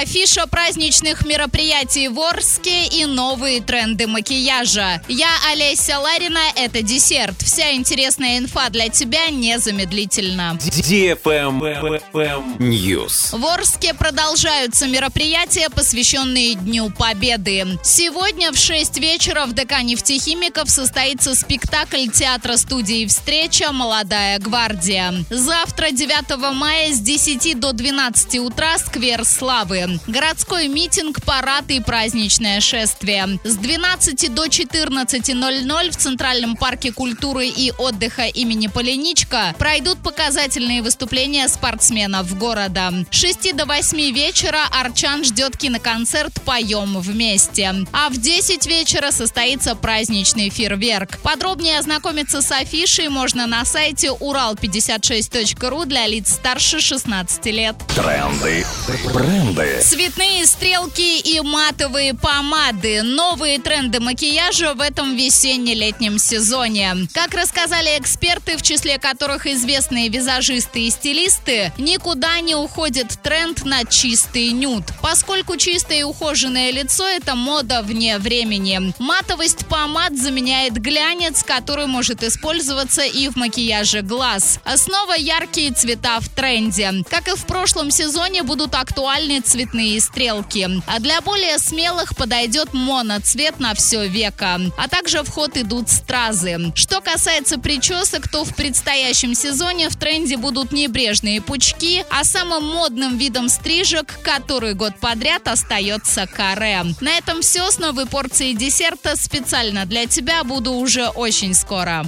Афиша праздничных мероприятий в Орске и новые тренды макияжа. Я Олеся Ларина, это десерт. Вся интересная инфа для тебя незамедлительно. News. В Орске продолжаются мероприятия, посвященные Дню Победы. Сегодня в 6 вечера в ДК нефтехимиков состоится спектакль театра студии «Встреча. Молодая гвардия». Завтра, 9 мая, с 10 до 12 утра, сквер Славы. Городской митинг, парад и праздничное шествие. С 12 до 14.00 в Центральном парке культуры и отдыха имени Полиничка пройдут показательные выступления спортсменов города. С 6 до 8 вечера Арчан ждет киноконцерт «Поем вместе». А в 10 вечера состоится праздничный фейерверк. Подробнее ознакомиться с афишей можно на сайте урал56.ру для лиц старше 16 лет. Тренды. Бренды. Цветные стрелки и матовые помады. Новые тренды макияжа в этом весенне-летнем сезоне. Как рассказали эксперты, в числе которых известные визажисты и стилисты, никуда не уходит тренд на чистый нюд. Поскольку чистое и ухоженное лицо – это мода вне времени. Матовость помад заменяет глянец, который может использоваться и в макияже глаз. Снова яркие цвета в тренде. Как и в прошлом сезоне будут актуальны цветные стрелки. А для более смелых подойдет моноцвет на все веко. А также в ход идут стразы. Что касается причесок, то в предстоящем сезоне в тренде будут небрежные пучки, а самым модным видом стрижек, который год подряд остается каре. На этом все с новой порцией десерта специально для тебя буду уже очень скоро.